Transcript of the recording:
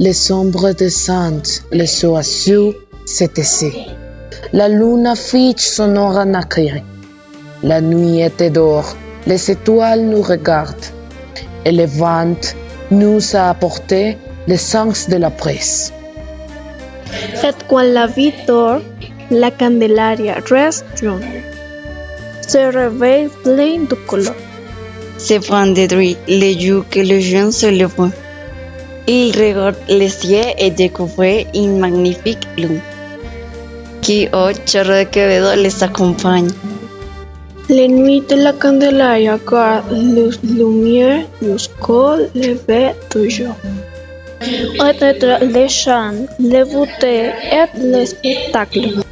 Les ombres descendent, les oiseaux se taisent. La lune fiche sonore crié. La nuit était dehors, les étoiles nous regardent. Et le vent nous a apporté l'essence de la presse. Et quand la vie dort, la Candelaria reste. Se plein de couleurs. Se vendredi, les jours que le jour se lève. Il regarde le ciel et découvre une magnifique lune qui au chorro de Quevedo les accompagne. Les nuits de la Candelaria gardent les lumières jusqu'au lever du jour. Entre les chants, les beautés et les spectacles.